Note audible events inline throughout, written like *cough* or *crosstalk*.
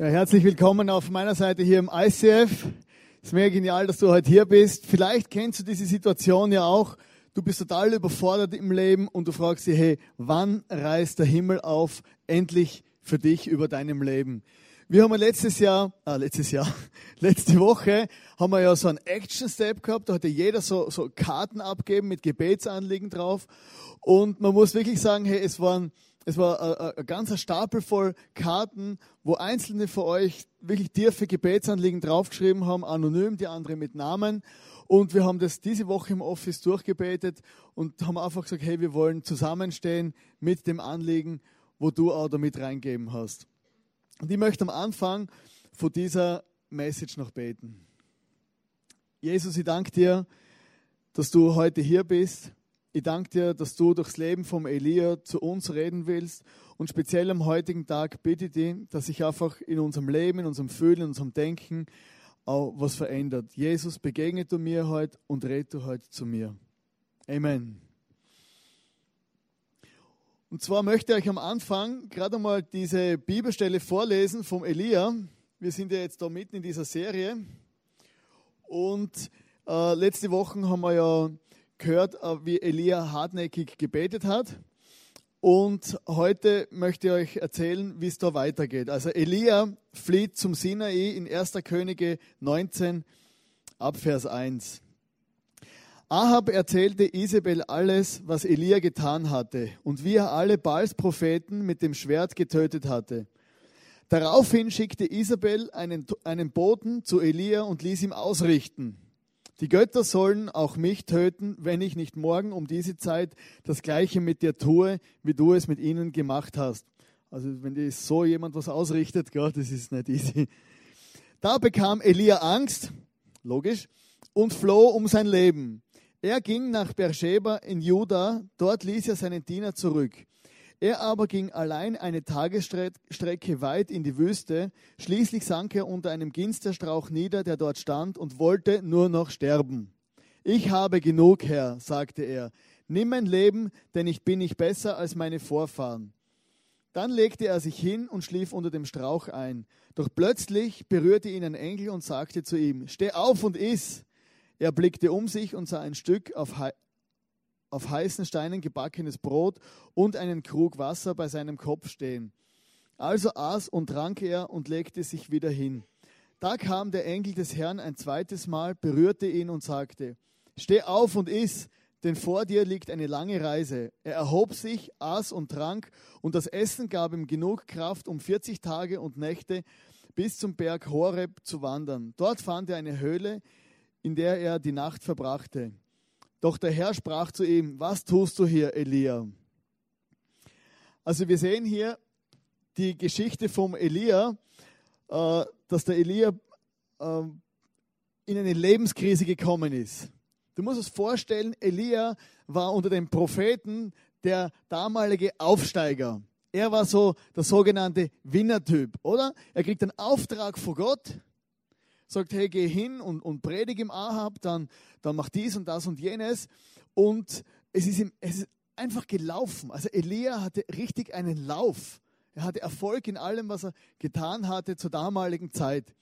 Ja, herzlich willkommen auf meiner Seite hier im ICF. Es ist mega genial, dass du heute hier bist. Vielleicht kennst du diese Situation ja auch. Du bist total überfordert im Leben und du fragst dich, hey, wann reißt der Himmel auf endlich für dich über deinem Leben? Wir haben letztes Jahr, ah, letztes Jahr, *laughs* letzte Woche haben wir ja so einen Action Step gehabt. Da hatte jeder so, so Karten abgeben mit Gebetsanliegen drauf. Und man muss wirklich sagen, hey, es waren es war ein, ganzer Stapel voll Karten, wo einzelne von euch wirklich tiefe Gebetsanliegen draufgeschrieben haben, anonym, die andere mit Namen. Und wir haben das diese Woche im Office durchgebetet und haben einfach gesagt, hey, wir wollen zusammenstehen mit dem Anliegen, wo du auch damit reingeben hast. Und ich möchte am Anfang von dieser Message noch beten. Jesus, ich danke dir, dass du heute hier bist. Ich danke dir, dass du durchs Leben vom Elia zu uns reden willst. Und speziell am heutigen Tag bitte ich dich, dass sich einfach in unserem Leben, in unserem Fühlen, in unserem Denken auch was verändert. Jesus, begegne du mir heute und red du heute zu mir. Amen. Und zwar möchte ich euch am Anfang gerade einmal diese Bibelstelle vorlesen vom Elia. Wir sind ja jetzt da mitten in dieser Serie. Und äh, letzte Woche haben wir ja gehört, äh, wie Elia hartnäckig gebetet hat. Und heute möchte ich euch erzählen, wie es da weitergeht. Also Elia flieht zum Sinai in 1. Könige 19 ab Vers 1. Ahab erzählte Isabel alles, was Elia getan hatte und wie er alle Baals Propheten mit dem Schwert getötet hatte. Daraufhin schickte Isabel einen, einen Boten zu Elia und ließ ihm ausrichten. Die Götter sollen auch mich töten, wenn ich nicht morgen um diese Zeit das Gleiche mit dir tue, wie du es mit ihnen gemacht hast. Also wenn dir so jemand was ausrichtet, Gott, das ist nicht easy. Da bekam Elia Angst, logisch, und floh um sein Leben. Er ging nach Beersheba in Juda, dort ließ er seinen Diener zurück. Er aber ging allein eine Tagesstrecke weit in die Wüste. Schließlich sank er unter einem Ginsterstrauch nieder, der dort stand, und wollte nur noch sterben. Ich habe genug, Herr, sagte er. Nimm mein Leben, denn ich bin nicht besser als meine Vorfahren. Dann legte er sich hin und schlief unter dem Strauch ein. Doch plötzlich berührte ihn ein Engel und sagte zu ihm, Steh auf und iss. Er blickte um sich und sah ein Stück auf, auf heißen Steinen gebackenes Brot und einen Krug Wasser bei seinem Kopf stehen. Also aß und trank er und legte sich wieder hin. Da kam der Engel des Herrn ein zweites Mal, berührte ihn und sagte, Steh auf und iss, denn vor dir liegt eine lange Reise. Er erhob sich, aß und trank, und das Essen gab ihm genug Kraft, um 40 Tage und Nächte bis zum Berg Horeb zu wandern. Dort fand er eine Höhle, in der er die Nacht verbrachte. Doch der Herr sprach zu ihm, was tust du hier, Elia? Also wir sehen hier die Geschichte vom Elia, äh, dass der Elia äh, in eine Lebenskrise gekommen ist. Du musst es vorstellen, Elia war unter den Propheten der damalige Aufsteiger. Er war so der sogenannte Winnertyp, oder? Er kriegt einen Auftrag von Gott sagt, hey, geh hin und, und predige im Ahab, dann, dann mach dies und das und jenes. Und es ist, ihm, es ist einfach gelaufen. Also Elia hatte richtig einen Lauf. Er hatte Erfolg in allem, was er getan hatte zur damaligen Zeit.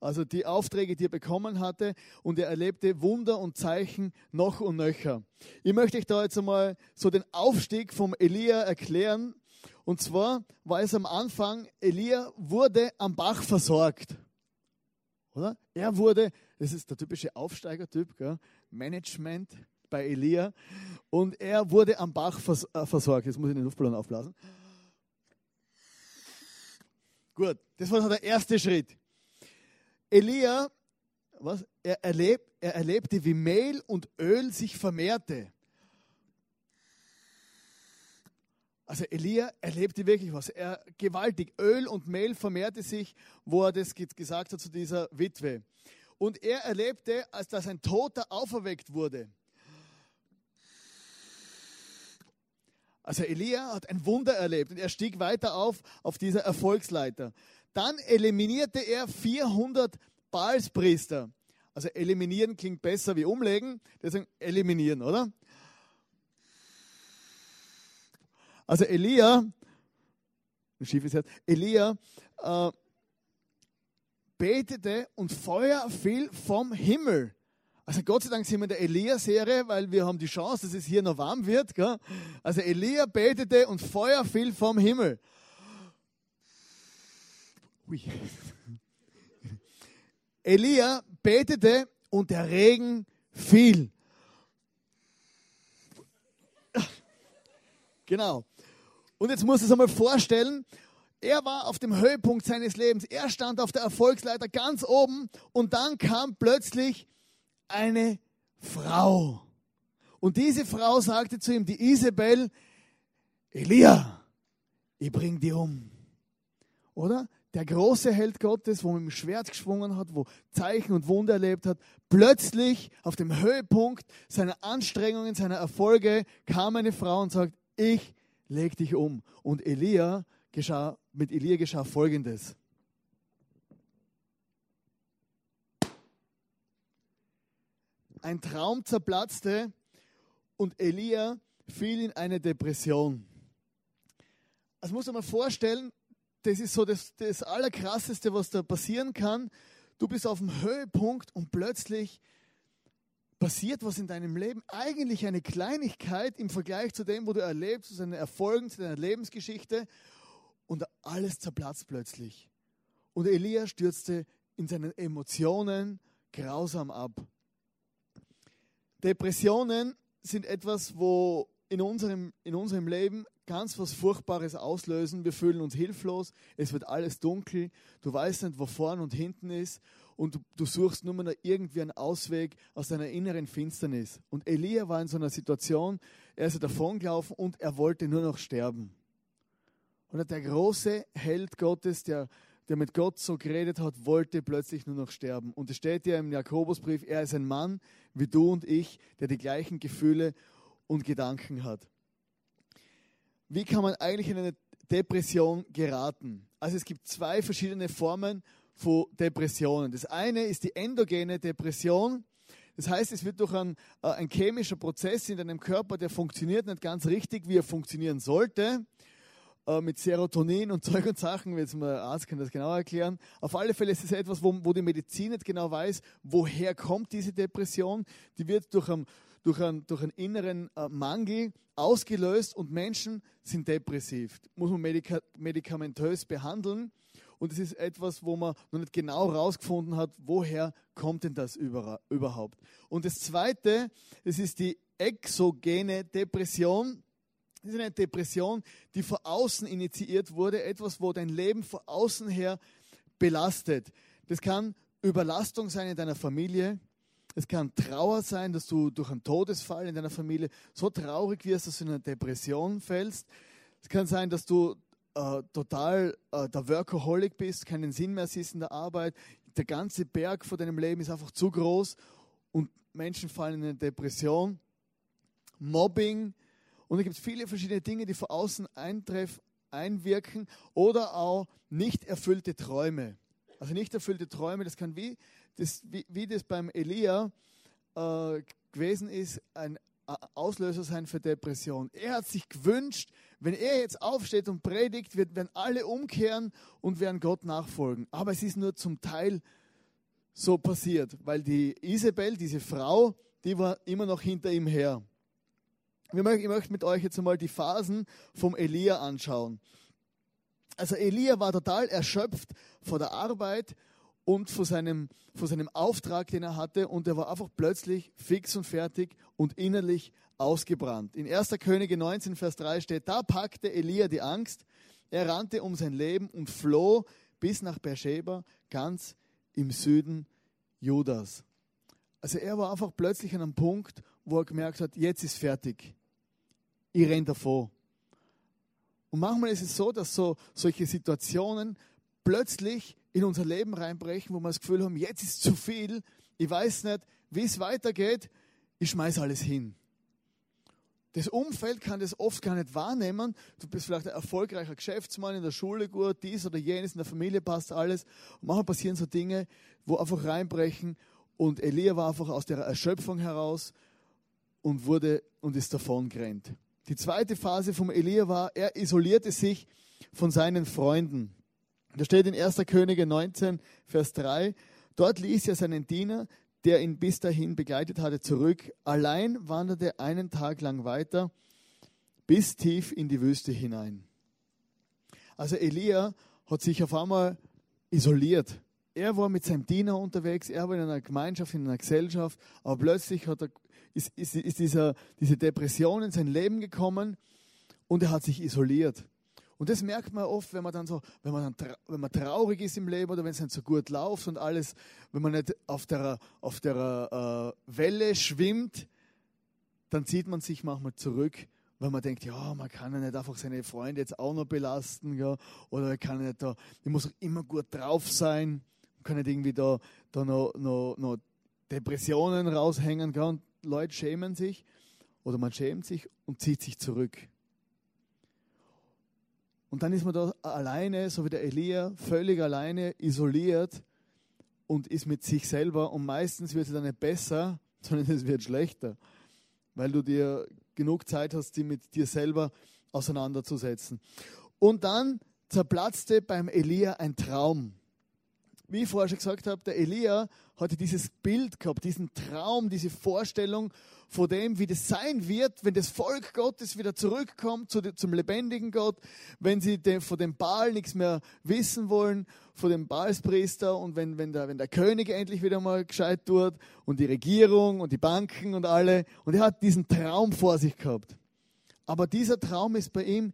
Also die Aufträge, die er bekommen hatte und er erlebte Wunder und Zeichen noch und nöcher. Ich möchte euch da jetzt einmal so den Aufstieg vom Elia erklären. Und zwar war es am Anfang, Elia wurde am Bach versorgt. Oder? Er wurde, das ist der typische Aufsteigertyp, gell? Management bei Elia. Und er wurde am Bach vers äh, versorgt. Jetzt muss ich den Luftballon aufblasen. Gut, das war der erste Schritt. Elia, was? Er, erlebt, er erlebte, wie Mehl und Öl sich vermehrte. Also Elia erlebte wirklich was. Er gewaltig. Öl und Mehl vermehrte sich, wo er das gesagt hat zu dieser Witwe. Und er erlebte, als dass ein Toter auferweckt wurde. Also Elia hat ein Wunder erlebt und er stieg weiter auf auf dieser Erfolgsleiter. Dann eliminierte er 400 Baalspriester. Also eliminieren klingt besser wie umlegen, deswegen eliminieren, oder? Also Elia, ein schiefes Herz, Elia äh, betete und Feuer fiel vom Himmel. Also Gott sei Dank sind wir in der Elia-Serie, weil wir haben die Chance, dass es hier noch warm wird. Gell? Also Elia betete und Feuer fiel vom Himmel. Ui. Elia betete und der Regen fiel. Genau. Und jetzt muss du es einmal vorstellen, er war auf dem Höhepunkt seines Lebens. Er stand auf der Erfolgsleiter ganz oben und dann kam plötzlich eine Frau. Und diese Frau sagte zu ihm, die Isabel, Elia, ich bring die um. Oder? Der große Held Gottes, wo mit dem Schwert geschwungen hat, wo Zeichen und Wunder erlebt hat, plötzlich auf dem Höhepunkt seiner Anstrengungen, seiner Erfolge kam eine Frau und sagt, ich leg dich um. Und Elia geschah, mit Elia geschah Folgendes. Ein Traum zerplatzte und Elia fiel in eine Depression. Das muss man mal vorstellen, das ist so das, das Allerkrasseste, was da passieren kann. Du bist auf dem Höhepunkt und plötzlich passiert was in deinem Leben. Eigentlich eine Kleinigkeit im Vergleich zu dem, wo du erlebst, zu deinen Erfolgen, zu deiner Lebensgeschichte. Und alles zerplatzt plötzlich. Und Elia stürzte in seinen Emotionen grausam ab. Depressionen sind etwas, wo in unserem, in unserem Leben ganz was Furchtbares auslösen. Wir fühlen uns hilflos, es wird alles dunkel, du weißt nicht, wo vorn und hinten ist und du, suchst nur noch irgendwie einen Ausweg aus deiner inneren Finsternis. Und Elia war in so einer Situation, er ist davongelaufen und er wollte nur noch sterben. Und der große Held Gottes, der, der mit Gott so geredet hat, wollte plötzlich nur noch sterben. Und es steht ja im Jakobusbrief, er ist ein Mann wie du und ich, der die gleichen Gefühle und Gedanken hat. Wie kann man eigentlich in eine Depression geraten? Also es gibt zwei verschiedene Formen von Depressionen. Das eine ist die endogene Depression. Das heißt, es wird durch ein, äh, ein chemischer Prozess in deinem Körper, der funktioniert nicht ganz richtig, wie er funktionieren sollte äh, mit Serotonin und *laughs* Zeug und Sachen, jetzt mal Arzt kann das genau erklären. Auf alle Fälle ist es etwas, wo, wo die Medizin nicht genau weiß, woher kommt diese Depression. Die wird durch einen, durch einen, durch einen inneren äh, Mangel ausgelöst und Menschen sind depressiv. Muss man medika medikamentös behandeln. Und es ist etwas, wo man noch nicht genau herausgefunden hat, woher kommt denn das überhaupt. Und das Zweite, es ist die exogene Depression. Das ist eine Depression, die von außen initiiert wurde, etwas, wo dein Leben von außen her belastet. Das kann Überlastung sein in deiner Familie. Es kann Trauer sein, dass du durch einen Todesfall in deiner Familie so traurig wirst, dass du in eine Depression fällst. Es kann sein, dass du äh, total äh, der Workaholic bist, keinen Sinn mehr siehst in der Arbeit. Der ganze Berg von deinem Leben ist einfach zu groß und Menschen fallen in eine Depression. Mobbing, und es gibt viele verschiedene Dinge, die von außen eintreffen, einwirken oder auch nicht erfüllte Träume. Also nicht erfüllte Träume, das kann wie das, wie, wie das beim Elia äh, gewesen ist, ein Auslöser sein für Depression. Er hat sich gewünscht, wenn er jetzt aufsteht und predigt, werden alle umkehren und werden Gott nachfolgen. Aber es ist nur zum Teil so passiert, weil die Isabel, diese Frau, die war immer noch hinter ihm her. Ich möchte mit euch jetzt einmal die Phasen vom Elia anschauen. Also Elia war total erschöpft vor der Arbeit und vor seinem, vor seinem Auftrag, den er hatte, und er war einfach plötzlich fix und fertig und innerlich ausgebrannt. In 1. Könige 19, Vers 3 steht, da packte Elia die Angst, er rannte um sein Leben und floh bis nach Beersheba, ganz im Süden Judas. Also er war einfach plötzlich an einem Punkt, wo er gemerkt hat, jetzt ist fertig ich renne davor. Und manchmal ist es so, dass so solche Situationen plötzlich in unser Leben reinbrechen, wo wir das Gefühl haben, jetzt ist zu viel, ich weiß nicht, wie es weitergeht, ich schmeiße alles hin. Das Umfeld kann das oft gar nicht wahrnehmen. Du bist vielleicht ein erfolgreicher Geschäftsmann in der Schule gut, dies oder jenes, in der Familie passt alles. Und manchmal passieren so Dinge, wo einfach reinbrechen. Und Elia war einfach aus der Erschöpfung heraus und wurde und ist davon gerannt. Die zweite Phase vom Elia war, er isolierte sich von seinen Freunden. Da steht in 1. Könige 19, Vers 3, dort ließ er seinen Diener, der ihn bis dahin begleitet hatte, zurück. Allein wanderte einen Tag lang weiter, bis tief in die Wüste hinein. Also Elia hat sich auf einmal isoliert. Er war mit seinem Diener unterwegs, er war in einer Gemeinschaft, in einer Gesellschaft, aber plötzlich hat er, ist, ist, ist dieser, diese Depression in sein Leben gekommen und er hat sich isoliert. Und das merkt man oft, wenn man dann so, wenn man, dann, wenn man traurig ist im Leben oder wenn es nicht so gut läuft und alles, wenn man nicht auf der, auf der äh, Welle schwimmt, dann zieht man sich manchmal zurück, weil man denkt, ja, man kann ja nicht einfach seine Freunde jetzt auch noch belasten, ja, oder man kann nicht da, ich muss immer gut drauf sein, kann nicht irgendwie da, da noch, noch, noch Depressionen raushängen, ja, und Leute schämen sich oder man schämt sich und zieht sich zurück. Und dann ist man da alleine, so wie der Elia, völlig alleine, isoliert und ist mit sich selber. Und meistens wird es dann nicht besser, *laughs* sondern es wird schlechter, weil du dir genug Zeit hast, dich mit dir selber auseinanderzusetzen. Und dann zerplatzte beim Elia ein Traum. Wie ich vorher schon gesagt habe, der Elia hatte dieses Bild gehabt, diesen Traum, diese Vorstellung vor dem, wie das sein wird, wenn das Volk Gottes wieder zurückkommt zu, zum lebendigen Gott, wenn sie de, von dem Baal nichts mehr wissen wollen, von dem Baalspriester und wenn, wenn, der, wenn der König endlich wieder mal gescheit tut und die Regierung und die Banken und alle. Und er hat diesen Traum vor sich gehabt. Aber dieser Traum ist bei ihm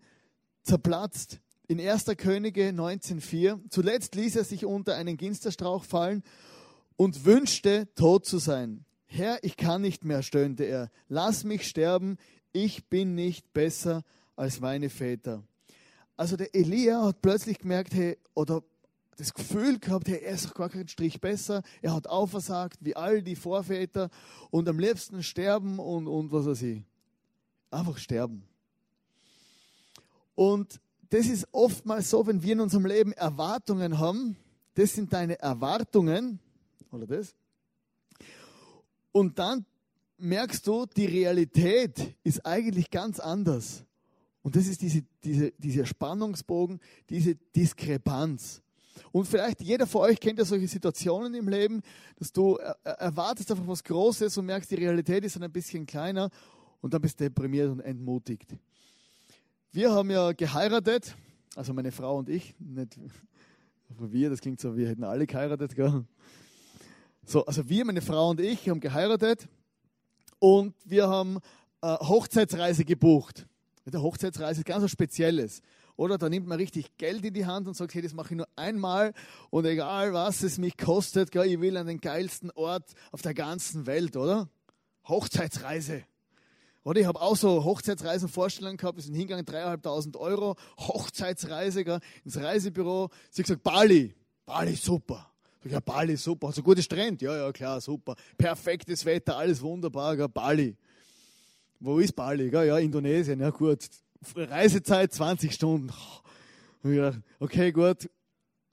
zerplatzt. In 1. Könige 19,4. Zuletzt ließ er sich unter einen Ginsterstrauch fallen und wünschte, tot zu sein. Herr, ich kann nicht mehr, stöhnte er. Lass mich sterben, ich bin nicht besser als meine Väter. Also der Elia hat plötzlich gemerkt, hey, oder das Gefühl gehabt, hey, er ist doch gar keinen Strich besser. Er hat auch versagt, wie all die Vorväter und am liebsten sterben und, und was weiß ich. Einfach sterben. Und das ist oftmals so, wenn wir in unserem Leben Erwartungen haben, das sind deine Erwartungen, oder das? Und dann merkst du, die Realität ist eigentlich ganz anders. Und das ist diese, diese, dieser Spannungsbogen, diese Diskrepanz. Und vielleicht jeder von euch kennt ja solche Situationen im Leben, dass du erwartest einfach was Großes und merkst, die Realität ist dann ein bisschen kleiner und dann bist du deprimiert und entmutigt. Wir haben ja geheiratet, also meine Frau und ich, nicht *laughs* wir, das klingt so, wir hätten alle geheiratet, gell? So, also wir, meine Frau und ich, haben geheiratet und wir haben äh, Hochzeitsreise gebucht. Eine Hochzeitsreise ist ganz was Spezielles. Oder da nimmt man richtig Geld in die Hand und sagt, hey, das mache ich nur einmal und egal was es mich kostet, gell, ich will an den geilsten Ort auf der ganzen Welt, oder? Hochzeitsreise. Oder ich habe auch so Hochzeitsreisenvorstellungen gehabt, wir sind hingegangen, dreieinhalbtausend Euro, Hochzeitsreise, gell, ins Reisebüro. Sie hat gesagt, Bali, Bali super. Ja, Bali, super. Du gutes Strand? Ja, ja, klar, super. Perfektes Wetter, alles wunderbar, gell? Bali. Wo ist Bali? Gell? Ja, Indonesien, ja gut. Reisezeit 20 Stunden. *laughs* Ja, okay, gut.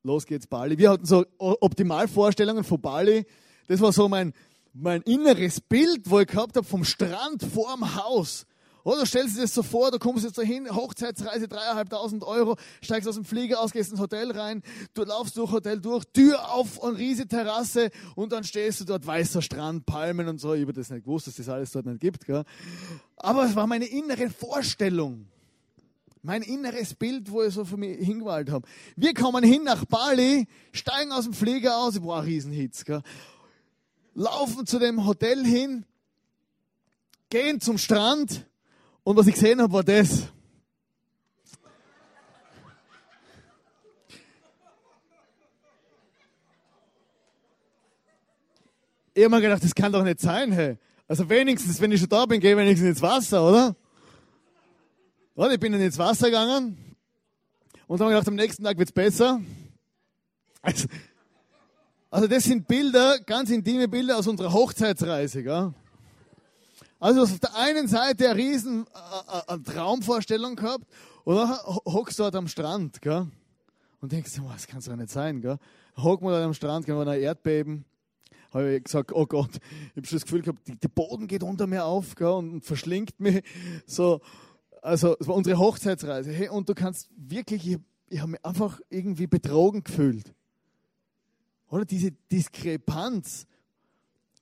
Los geht's, Bali. Wir hatten so Optimalvorstellungen von Bali. Das war so mein, mein inneres Bild, wo ich gehabt habe vom Strand vorm Haus. Oder stellst du dir das so vor, du kommst jetzt dahin, Hochzeitsreise, dreieinhalbtausend Euro, steigst aus dem Flieger aus, gehst ins Hotel rein, du laufst durch Hotel durch, Tür auf und riesige Terrasse und dann stehst du dort, weißer Strand, Palmen und so. Ich habe das nicht gewusst, dass das alles dort nicht gibt. Gell? Aber es war meine innere Vorstellung. Mein inneres Bild, wo ich so für mich hingewalt habe. Wir kommen hin nach Bali, steigen aus dem Flieger aus, ich brauche Riesenhits, gell? laufen zu dem Hotel hin, gehen zum Strand, und was ich gesehen habe, war das. Ich habe mir gedacht, das kann doch nicht sein, hey. Also wenigstens, wenn ich schon da bin, gehe ich wenigstens ins Wasser, oder? Und ich bin dann ins Wasser gegangen und habe mir gedacht, am nächsten Tag wird es besser. Also, also, das sind Bilder, ganz intime Bilder aus unserer Hochzeitsreise, gell? Also auf der einen Seite eine riesen äh, äh, Traumvorstellung gehabt und dann hockst du dort am Strand, gell? Und denkst du, das kann es doch nicht sein, gell? Hocken wir dort am Strand, gehen wir ein Erdbeben. Habe ich gesagt, oh Gott, ich habe schon das Gefühl gehabt, der Boden geht unter mir auf, gell? Und verschlingt mich. So, also, es war unsere Hochzeitsreise. Hey, und du kannst wirklich, ich, ich habe mich einfach irgendwie betrogen gefühlt. Oder diese Diskrepanz,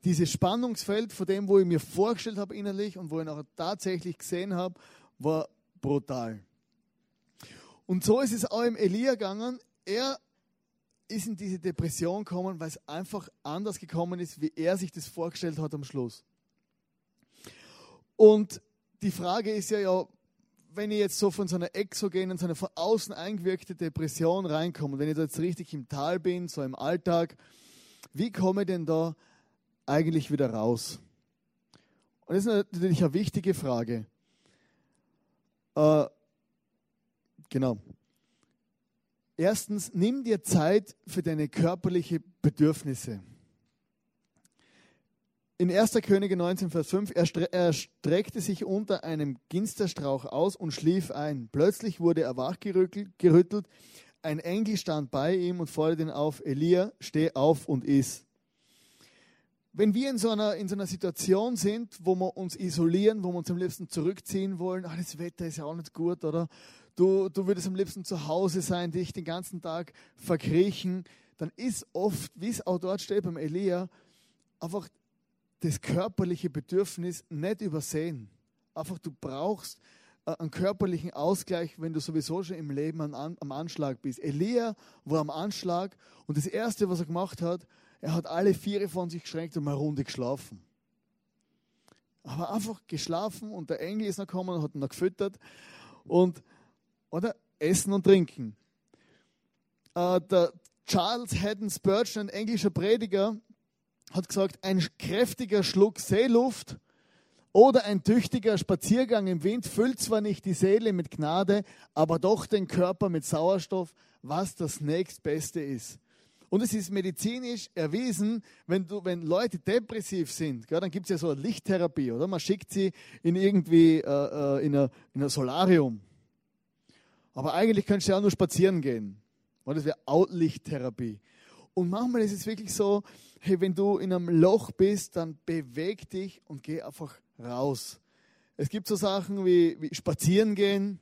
dieses Spannungsfeld von dem, wo ich mir vorgestellt habe innerlich und wo ich nachher tatsächlich gesehen habe, war brutal. Und so ist es auch im Elia gegangen. Er ist in diese Depression gekommen, weil es einfach anders gekommen ist, wie er sich das vorgestellt hat am Schluss. Und die Frage ist ja, ja wenn ich jetzt so von so einer exogenen, so einer von außen eingewirkte Depression reinkomme, wenn ich da jetzt richtig im Tal bin, so im Alltag, wie komme ich denn da eigentlich wieder raus? Und das ist natürlich eine wichtige Frage. Äh, genau. Erstens, nimm dir Zeit für deine körperlichen Bedürfnisse. In 1. Könige 19, Vers 5, er, stre er streckte sich unter einem Ginsterstrauch aus und schlief ein. Plötzlich wurde er wachgerüttelt, ein Engel stand bei ihm und forderte ihn auf, Elia, steh auf und iss. Wenn wir in so, einer, in so einer Situation sind, wo wir uns isolieren, wo wir uns am liebsten zurückziehen wollen, ach, das Wetter ist ja auch nicht gut, oder? Du, du würdest am liebsten zu Hause sein, dich den ganzen Tag verkriechen, dann ist oft, wie es auch dort steht beim Elia, einfach das körperliche Bedürfnis nicht übersehen. Einfach, du brauchst äh, einen körperlichen Ausgleich, wenn du sowieso schon im Leben am Anschlag bist. Elia war am Anschlag und das Erste, was er gemacht hat, er hat alle Viere von sich geschränkt und mal Runde geschlafen. Aber einfach geschlafen und der Engel ist noch gekommen und hat ihn noch gefüttert. Und, oder Essen und Trinken. Äh, der Charles Haddon Spurgeon, ein englischer Prediger, hat gesagt, ein kräftiger Schluck Seeluft oder ein tüchtiger Spaziergang im Wind füllt zwar nicht die Seele mit Gnade, aber doch den Körper mit Sauerstoff, was das nächstbeste ist. Und es ist medizinisch erwiesen, wenn, du, wenn Leute depressiv sind, gell, dann gibt es ja so eine Lichttherapie, oder? Man schickt sie in irgendwie äh, äh in, ein, in ein Solarium. Aber eigentlich könntest du ja auch nur spazieren gehen. Und das wäre Outlichttherapie. Und manchmal ist es wirklich so, hey, wenn du in einem Loch bist, dann beweg dich und geh einfach raus. Es gibt so Sachen wie, wie Spazieren gehen,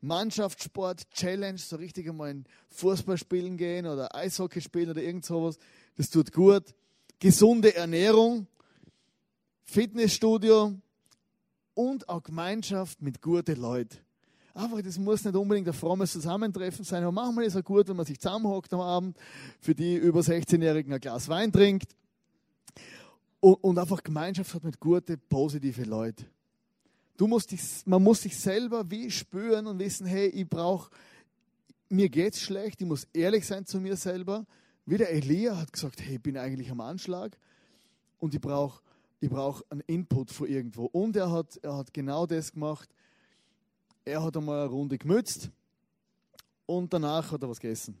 Mannschaftssport, Challenge, so richtig einmal in Fußball spielen gehen oder Eishockey spielen oder irgend sowas. Das tut gut. Gesunde Ernährung, Fitnessstudio und auch Gemeinschaft mit guten Leuten. Einfach, das muss nicht unbedingt ein frommes Zusammentreffen sein, aber manchmal ist es auch gut, wenn man sich zusammenhockt am Abend, für die über 16-Jährigen ein Glas Wein trinkt und einfach Gemeinschaft hat mit guten, positiven Leuten. Du musst dich, man muss sich selber wie spüren und wissen, hey, ich brauche, mir geht's schlecht, ich muss ehrlich sein zu mir selber. Wie der Elia hat gesagt, hey, ich bin eigentlich am Anschlag und ich brauche ich brauch einen Input von irgendwo. Und er hat, er hat genau das gemacht, er hat einmal eine Runde gemützt und danach hat er was gegessen.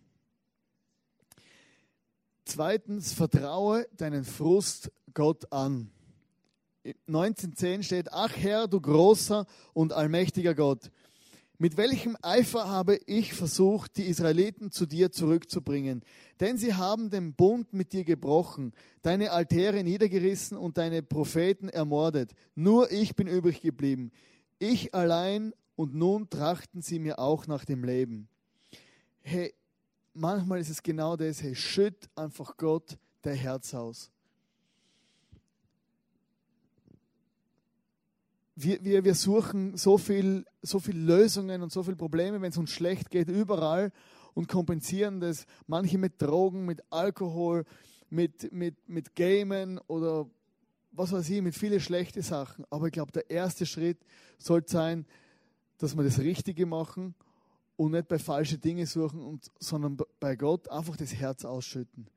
Zweitens, vertraue deinen Frust Gott an. 1910 steht, ach Herr, du großer und allmächtiger Gott, mit welchem Eifer habe ich versucht, die Israeliten zu dir zurückzubringen? Denn sie haben den Bund mit dir gebrochen, deine Altäre niedergerissen und deine Propheten ermordet. Nur ich bin übrig geblieben. Ich allein und nun trachten sie mir auch nach dem Leben. Hey, manchmal ist es genau das, hey, schütt einfach Gott dein Herz aus. Wir, wir, wir suchen so viel, so viel Lösungen und so viele Probleme, wenn es uns schlecht geht, überall und kompensieren das. Manche mit Drogen, mit Alkohol, mit, mit, mit Gamen oder was weiß ich, mit vielen schlechten Sachen. Aber ich glaube, der erste Schritt sollte sein, dass wir das Richtige machen und nicht bei falschen Dingen suchen, und, sondern bei Gott einfach das Herz ausschütten.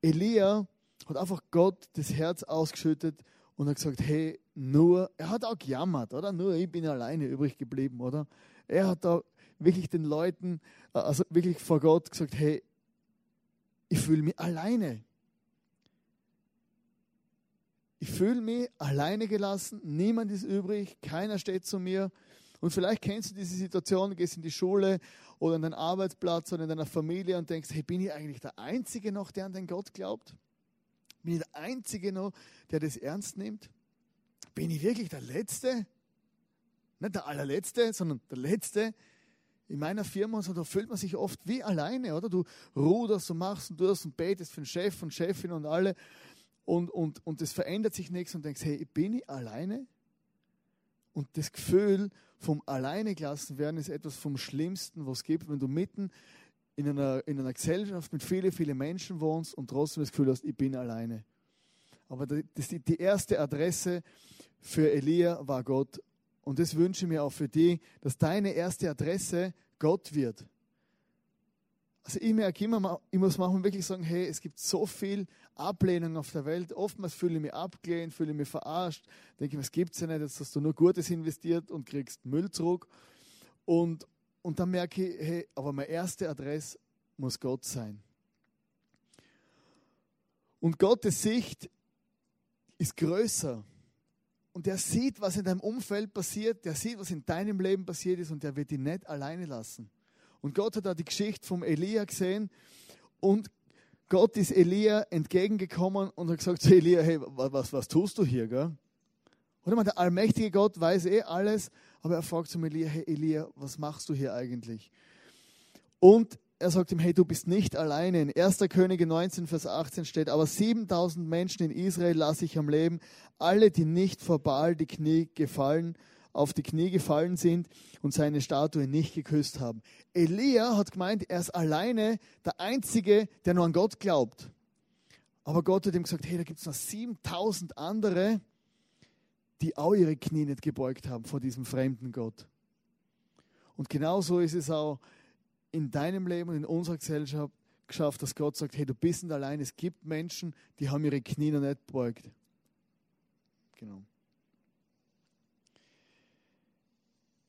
Elia hat einfach Gott das Herz ausgeschüttet und hat gesagt, hey, nur, er hat auch gejammert, oder? Nur ich bin alleine übrig geblieben, oder? Er hat da wirklich den Leuten, äh, also wirklich vor Gott gesagt, hey, ich fühle mich alleine. Ich fühle mich alleine gelassen, niemand ist übrig, keiner steht zu mir. Und vielleicht kennst du diese Situation, gehst in die Schule oder an deinen Arbeitsplatz oder in deiner Familie und denkst, hey, bin ich eigentlich der Einzige noch, der an den Gott glaubt? Bin ich der Einzige noch, der das ernst nimmt? Bin ich wirklich der Letzte? Nicht der allerletzte, sondern der Letzte, in meiner Firma so, da fühlt man sich oft wie alleine, oder? Du ruderst und machst und tust und betest für den Chef und Chefin und alle und, und, und es verändert sich nichts und denkst, hey, bin ich alleine? Und das Gefühl vom Alleine gelassen werden ist etwas vom Schlimmsten, was es gibt, wenn du mitten in einer, in einer Gesellschaft mit vielen, vielen Menschen wohnst und trotzdem das Gefühl hast, ich bin alleine. Aber das, die erste Adresse für Elia war Gott. Und das wünsche ich mir auch für dich, dass deine erste Adresse Gott wird. Also ich merke immer, ich muss manchmal wirklich sagen, hey, es gibt so viel Ablehnung auf der Welt. Oftmals fühle ich mich abgelehnt, fühle ich mich verarscht. Denke ich, was gibt es ja nicht, jetzt hast du nur Gutes investiert und kriegst Müll zurück. Und, und dann merke ich, hey, aber meine erste Adresse muss Gott sein. Und Gottes Sicht ist größer. Und der sieht, was in deinem Umfeld passiert, der sieht, was in deinem Leben passiert ist und der wird dich nicht alleine lassen. Und Gott hat da die Geschichte vom Elia gesehen und Gott ist Elia entgegengekommen und hat gesagt zu Elia, hey, was, was tust du hier? Gell? Oder man, der allmächtige Gott weiß eh alles, aber er fragt zum Elia, hey Elia, was machst du hier eigentlich? Und er sagt ihm, hey, du bist nicht alleine. In 1. Könige 19, Vers 18 steht, aber 7000 Menschen in Israel lasse ich am Leben, alle, die nicht vor Baal die Knie gefallen, auf die Knie gefallen sind und seine Statue nicht geküsst haben. Elia hat gemeint, er ist alleine der Einzige, der nur an Gott glaubt. Aber Gott hat ihm gesagt, hey, da gibt es noch 7000 andere, die auch ihre Knie nicht gebeugt haben vor diesem fremden Gott. Und genauso ist es auch in deinem Leben und in unserer Gesellschaft geschafft, dass Gott sagt, hey, du bist nicht allein. Es gibt Menschen, die haben ihre Knie noch nicht gebeugt. Genau.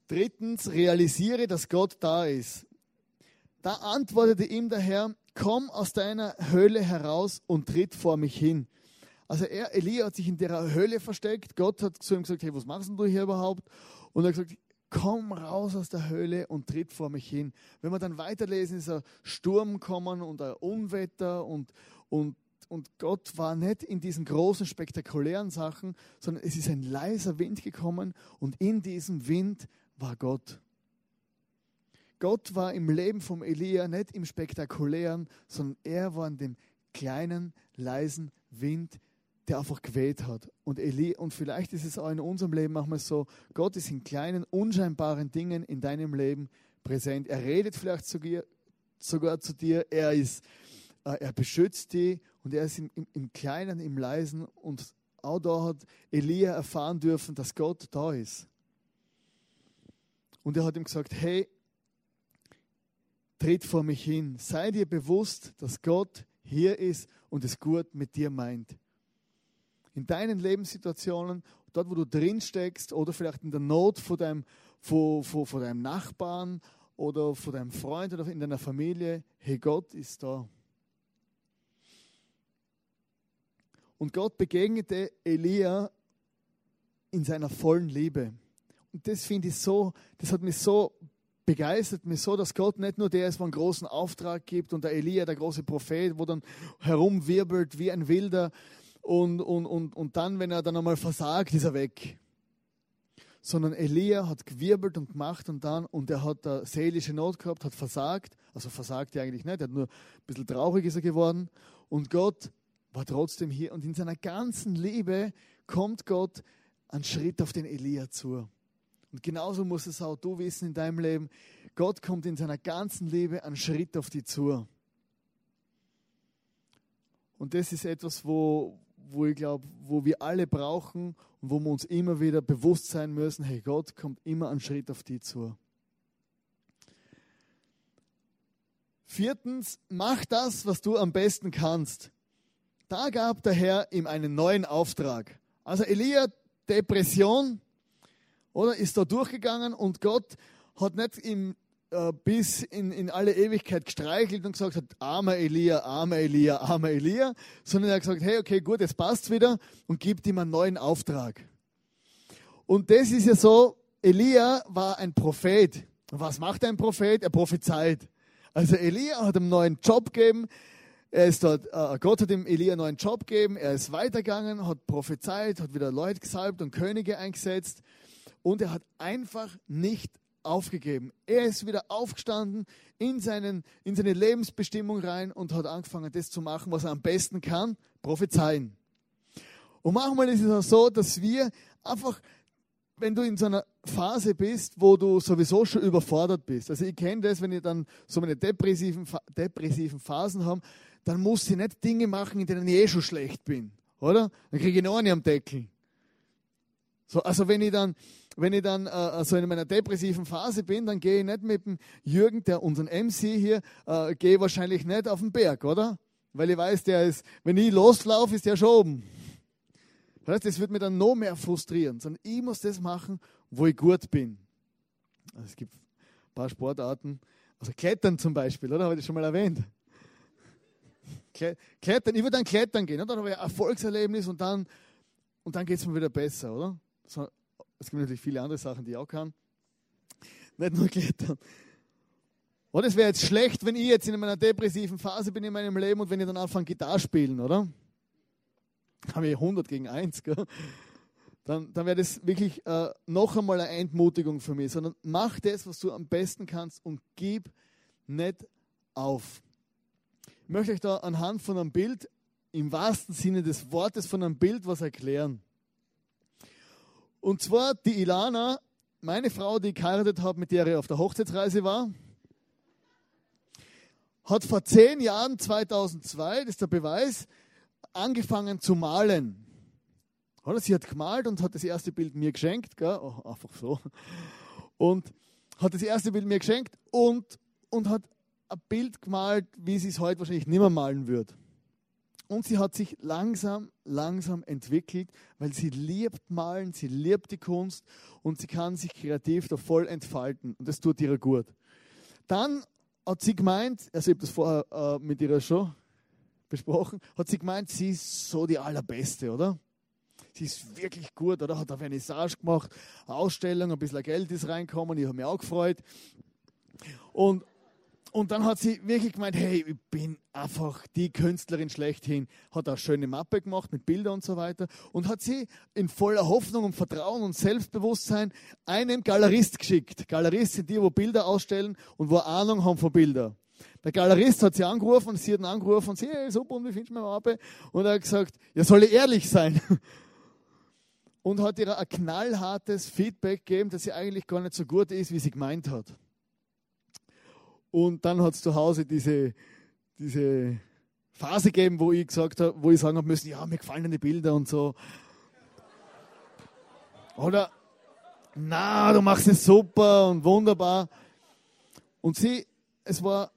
Drittens, realisiere, dass Gott da ist. Da antwortete ihm der Herr, komm aus deiner Höhle heraus und tritt vor mich hin. Also er, Elia hat sich in der Höhle versteckt. Gott hat zu ihm gesagt, hey, was machst du hier überhaupt? Und er hat gesagt, komm raus aus der Höhle und tritt vor mich hin. Wenn wir dann weiterlesen, ist ein Sturm kommen und ein Unwetter und, und, und Gott war nicht in diesen großen, spektakulären Sachen, sondern es ist ein leiser Wind gekommen und in diesem Wind war Gott. Gott war im Leben vom Elia nicht im Spektakulären, sondern er war in dem kleinen, leisen Wind, der einfach geweht hat. Und, Eli, und vielleicht ist es auch in unserem Leben manchmal so, Gott ist in kleinen, unscheinbaren Dingen in deinem Leben präsent. Er redet vielleicht zu dir, sogar zu dir, er, ist, äh, er beschützt dich und er ist im, im, im Kleinen, im Leisen. Und auch da hat Elia erfahren dürfen, dass Gott da ist. Und er hat ihm gesagt, hey, tritt vor mich hin, sei dir bewusst, dass Gott hier ist und es gut mit dir meint. In deinen Lebenssituationen, dort wo du drin steckst oder vielleicht in der Not vor deinem, vor, vor, vor deinem Nachbarn oder vor deinem Freund oder in deiner Familie, hey, Gott ist da. Und Gott begegnete Elia in seiner vollen Liebe. Und das finde ich so, das hat mich so begeistert mich so, dass Gott nicht nur der ist, der einen großen Auftrag gibt und der Elia, der große Prophet, wo dann herumwirbelt wie ein Wilder und, und, und, und dann, wenn er dann einmal versagt, ist er weg. Sondern Elia hat gewirbelt und gemacht und dann, und er hat eine seelische Not gehabt, hat versagt, also versagt er eigentlich nicht, er hat nur ein bisschen traurig ist er geworden und Gott war trotzdem hier und in seiner ganzen Liebe kommt Gott einen Schritt auf den Elia zu. Und genauso muss es auch du wissen in deinem Leben. Gott kommt in seiner ganzen Liebe einen Schritt auf dich zu. Und das ist etwas, wo, wo ich glaube, wo wir alle brauchen und wo wir uns immer wieder bewusst sein müssen, hey, Gott kommt immer einen Schritt auf dich zu. Viertens, mach das, was du am besten kannst. Da gab der Herr ihm einen neuen Auftrag. Also Elia, Depression, oder ist da durchgegangen und Gott hat nicht ihm bis in, in alle Ewigkeit gestreichelt und gesagt hat, armer Elia, armer Elia, armer Elia, sondern er hat gesagt, hey, okay, gut, jetzt passt wieder und gibt ihm einen neuen Auftrag. Und das ist ja so, Elia war ein Prophet. Was macht ein Prophet? Er prophezeit. Also Elia hat einen neuen Job gegeben. Er ist dort, äh, Gott hat ihm Elia einen neuen Job gegeben. Er ist weitergegangen, hat prophezeit, hat wieder Leute gesalbt und Könige eingesetzt. Und er hat einfach nicht aufgegeben. Er ist wieder aufgestanden in, seinen, in seine Lebensbestimmung rein und hat angefangen, das zu machen, was er am besten kann, prophezeien. Und manchmal ist es auch so, dass wir einfach, wenn du in so einer Phase bist, wo du sowieso schon überfordert bist. Also ich kenne das, wenn ihr dann so eine depressiven, depressiven Phasen haben, dann muss ich nicht Dinge machen, in denen ich eh schon schlecht bin. Oder? Dann kriege ich noch eine am Deckel. So, also wenn ich dann, wenn ich dann äh, also in meiner depressiven Phase bin, dann gehe ich nicht mit dem Jürgen, der unseren MC hier, äh, gehe wahrscheinlich nicht auf den Berg, oder? Weil ich weiß, der ist, wenn ich loslaufe, ist der schon oben. Das wird mir dann noch mehr frustrieren, sondern ich muss das machen, wo ich gut bin. Also es gibt ein paar Sportarten, also Klettern zum Beispiel, oder? Habe ich das schon mal erwähnt? Klettern, ich würde dann klettern gehen, oder? dann habe ich ein Erfolgserlebnis und dann, und dann geht es mir wieder besser, oder? So, es gibt natürlich viele andere Sachen, die ich auch kann. Nicht nur klettern. Oder es wäre jetzt schlecht, wenn ich jetzt in einer depressiven Phase bin in meinem Leben und wenn ich dann anfange, Gitarre spielen, oder? Habe ich 100 gegen 1, gell? Dann, dann wäre das wirklich äh, noch einmal eine Entmutigung für mich, sondern mach das, was du am besten kannst und gib nicht auf. Ich möchte euch da anhand von einem Bild, im wahrsten Sinne des Wortes von einem Bild was erklären. Und zwar die Ilana, meine Frau, die ich geheiratet habe, mit der ich auf der Hochzeitsreise war, hat vor zehn Jahren, 2002, das ist der Beweis, angefangen zu malen. Oder? Sie hat gemalt und hat das erste Bild mir geschenkt, gell? Oh, einfach so. Und hat das erste Bild mir geschenkt und, und hat ein Bild gemalt, wie sie es heute wahrscheinlich nicht mehr malen wird. Und sie hat sich langsam, langsam entwickelt, weil sie liebt Malen, sie liebt die Kunst und sie kann sich kreativ da voll entfalten. Und das tut ihr gut. Dann hat sie gemeint, also ich habe das vorher äh, mit ihr schon besprochen, hat sie gemeint, sie ist so die allerbeste, oder? Sie ist wirklich gut, oder? Hat eine Vernissage gemacht, eine Ausstellung, ein bisschen Geld ist reinkommen, ich habe mich auch gefreut. Und, und dann hat sie wirklich gemeint, hey, ich bin einfach die Künstlerin schlechthin. Hat eine schöne Mappe gemacht mit Bildern und so weiter. Und hat sie in voller Hoffnung und Vertrauen und Selbstbewusstsein einem Galerist geschickt. Galerist sind die, wo Bilder ausstellen und wo Ahnung haben von Bildern. Der Galerist hat sie angerufen und sie hat ihn angerufen und sie, hey, super, und wie findest du meine Mappe? Und er hat gesagt, ja, soll ich ehrlich sein? *laughs* Und hat ihr ein knallhartes Feedback gegeben, dass sie eigentlich gar nicht so gut ist, wie sie gemeint hat. Und dann hat es zu Hause diese, diese Phase gegeben, wo ich gesagt habe, wo ich sagen habe müssen, ja, mir gefallen deine Bilder und so. Oder, na, du machst es super und wunderbar. Und sie, es war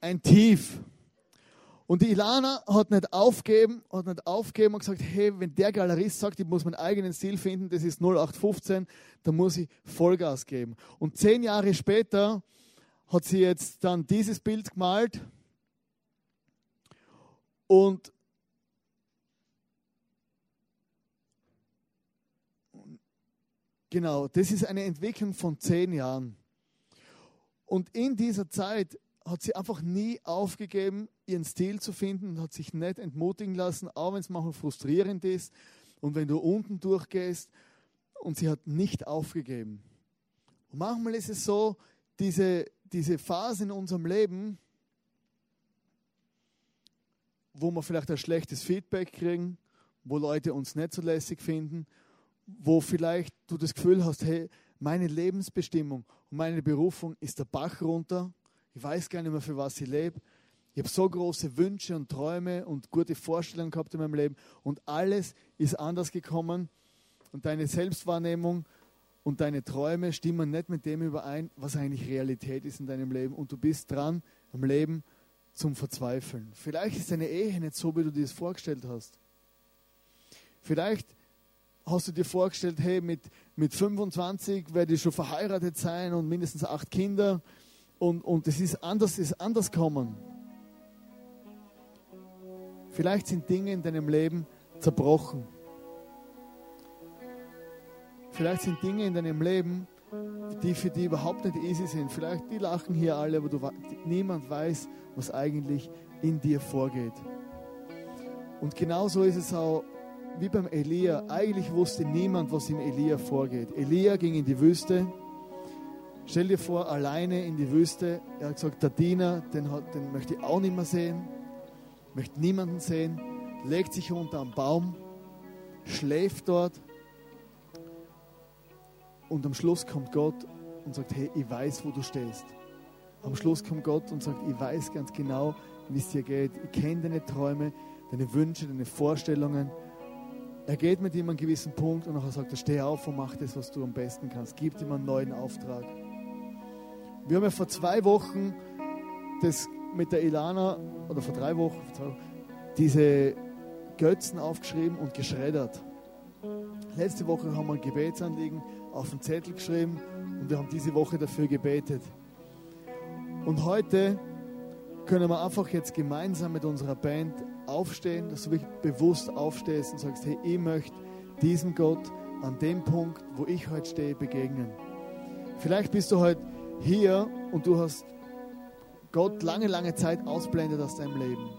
ein Tief. Und die Ilana hat nicht aufgeben, hat nicht aufgeben und gesagt, hey, wenn der Galerist sagt, ich muss meinen eigenen Stil finden, das ist 0815, dann muss ich Vollgas geben. Und zehn Jahre später hat sie jetzt dann dieses Bild gemalt und genau, das ist eine Entwicklung von zehn Jahren. Und in dieser Zeit hat sie einfach nie aufgegeben, ihren Stil zu finden und hat sich nicht entmutigen lassen, auch wenn es manchmal frustrierend ist und wenn du unten durchgehst. Und sie hat nicht aufgegeben. Und manchmal ist es so, diese, diese Phase in unserem Leben, wo wir vielleicht ein schlechtes Feedback kriegen, wo Leute uns nicht so lässig finden, wo vielleicht du das Gefühl hast, hey, meine Lebensbestimmung und meine Berufung ist der Bach runter, ich weiß gar nicht mehr, für was ich lebe. Ich habe so große Wünsche und Träume und gute Vorstellungen gehabt in meinem Leben. Und alles ist anders gekommen. Und deine Selbstwahrnehmung und deine Träume stimmen nicht mit dem überein, was eigentlich Realität ist in deinem Leben. Und du bist dran, am Leben zum Verzweifeln. Vielleicht ist deine Ehe nicht so, wie du dir es vorgestellt hast. Vielleicht hast du dir vorgestellt, hey, mit, mit 25 werde ich schon verheiratet sein und mindestens acht Kinder. Und, und es ist anders, ist anders kommen. Vielleicht sind Dinge in deinem Leben zerbrochen. Vielleicht sind Dinge in deinem Leben, die für die überhaupt nicht easy sind. Vielleicht die lachen hier alle, aber du, niemand weiß, was eigentlich in dir vorgeht. Und genauso ist es auch wie beim Elia. Eigentlich wusste niemand, was im Elia vorgeht. Elia ging in die Wüste. Stell dir vor, alleine in die Wüste. Er hat gesagt, der Diener, den, hat, den möchte ich auch nicht mehr sehen, möchte niemanden sehen, legt sich unter einen Baum, schläft dort und am Schluss kommt Gott und sagt, hey, ich weiß, wo du stehst. Am Schluss kommt Gott und sagt, ich weiß ganz genau, wie es dir geht. Ich kenne deine Träume, deine Wünsche, deine Vorstellungen. Er geht mit ihm an einen gewissen Punkt und nachher sagt er, steh auf und mach das, was du am besten kannst. Gib ihm einen neuen Auftrag. Wir haben ja vor zwei Wochen das mit der Ilana, oder vor drei Wochen, diese Götzen aufgeschrieben und geschreddert. Letzte Woche haben wir ein Gebetsanliegen auf den Zettel geschrieben und wir haben diese Woche dafür gebetet. Und heute können wir einfach jetzt gemeinsam mit unserer Band aufstehen, dass du wirklich bewusst aufstehst und sagst, hey, ich möchte diesem Gott an dem Punkt, wo ich heute stehe, begegnen. Vielleicht bist du heute hier und du hast Gott lange, lange Zeit ausblendet aus deinem Leben.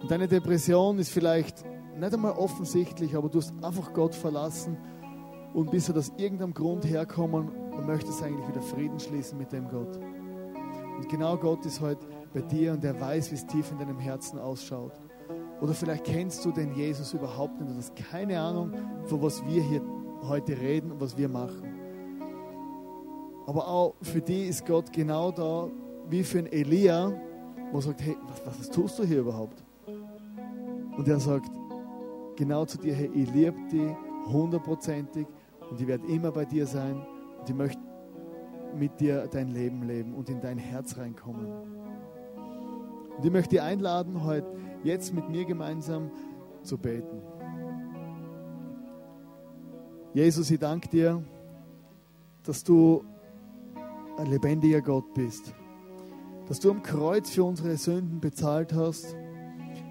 Und deine Depression ist vielleicht nicht einmal offensichtlich, aber du hast einfach Gott verlassen und bist du aus irgendeinem Grund herkommen und möchtest eigentlich wieder Frieden schließen mit dem Gott. Und genau Gott ist heute bei dir und er weiß, wie es tief in deinem Herzen ausschaut. Oder vielleicht kennst du den Jesus überhaupt nicht. Du hast keine Ahnung, von was wir hier heute reden und was wir machen. Aber auch für die ist Gott genau da, wie für einen Elia, wo er sagt, hey, was, was tust du hier überhaupt? Und er sagt genau zu dir, hey, ich liebe dich hundertprozentig und ich werde immer bei dir sein und ich möchte mit dir dein Leben leben und in dein Herz reinkommen. Und ich möchte dich einladen, heute jetzt mit mir gemeinsam zu beten. Jesus, ich danke dir, dass du ein lebendiger Gott bist. Dass du am Kreuz für unsere Sünden bezahlt hast.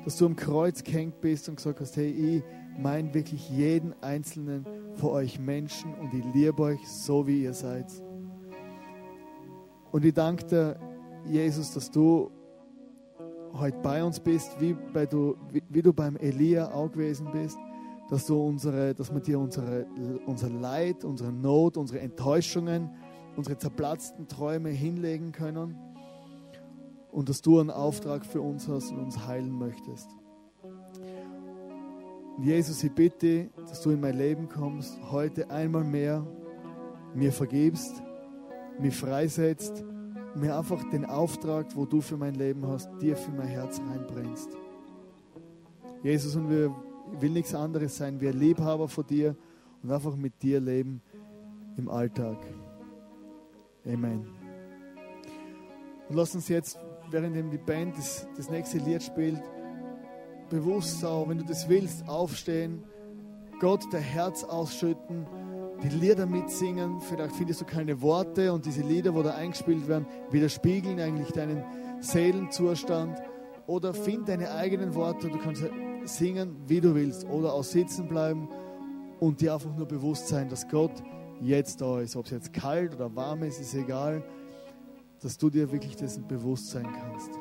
Dass du am Kreuz gehängt bist und gesagt hast, hey, ich meine wirklich jeden einzelnen von euch Menschen und ich liebe euch so, wie ihr seid. Und ich danke dir, Jesus, dass du heute bei uns bist, wie, bei du, wie, wie du beim Elia auch gewesen bist, dass, du unsere, dass wir dir unsere, unser Leid, unsere Not, unsere Enttäuschungen, unsere zerplatzten Träume hinlegen können und dass du einen Auftrag für uns hast und uns heilen möchtest. Und Jesus, ich bitte, dass du in mein Leben kommst, heute einmal mehr mir vergibst, mich freisetzt, mir einfach den Auftrag, wo du für mein Leben hast, dir für mein Herz reinbringst. Jesus, und wir will nichts anderes sein, wir Liebhaber von dir und einfach mit dir leben im Alltag. Amen. Und lass uns jetzt, während die Band das, das nächste Lied spielt, bewusst auch, wenn du das willst, aufstehen, Gott dein Herz ausschütten, die Lieder mitsingen. Vielleicht findest du keine Worte und diese Lieder, wo da eingespielt werden, widerspiegeln eigentlich deinen Seelenzustand. Oder find deine eigenen Worte, du kannst singen, wie du willst, oder auch sitzen bleiben und dir einfach nur bewusst sein, dass Gott jetzt da ist. Ob es jetzt kalt oder warm ist, ist egal, dass du dir wirklich dessen bewusst sein kannst.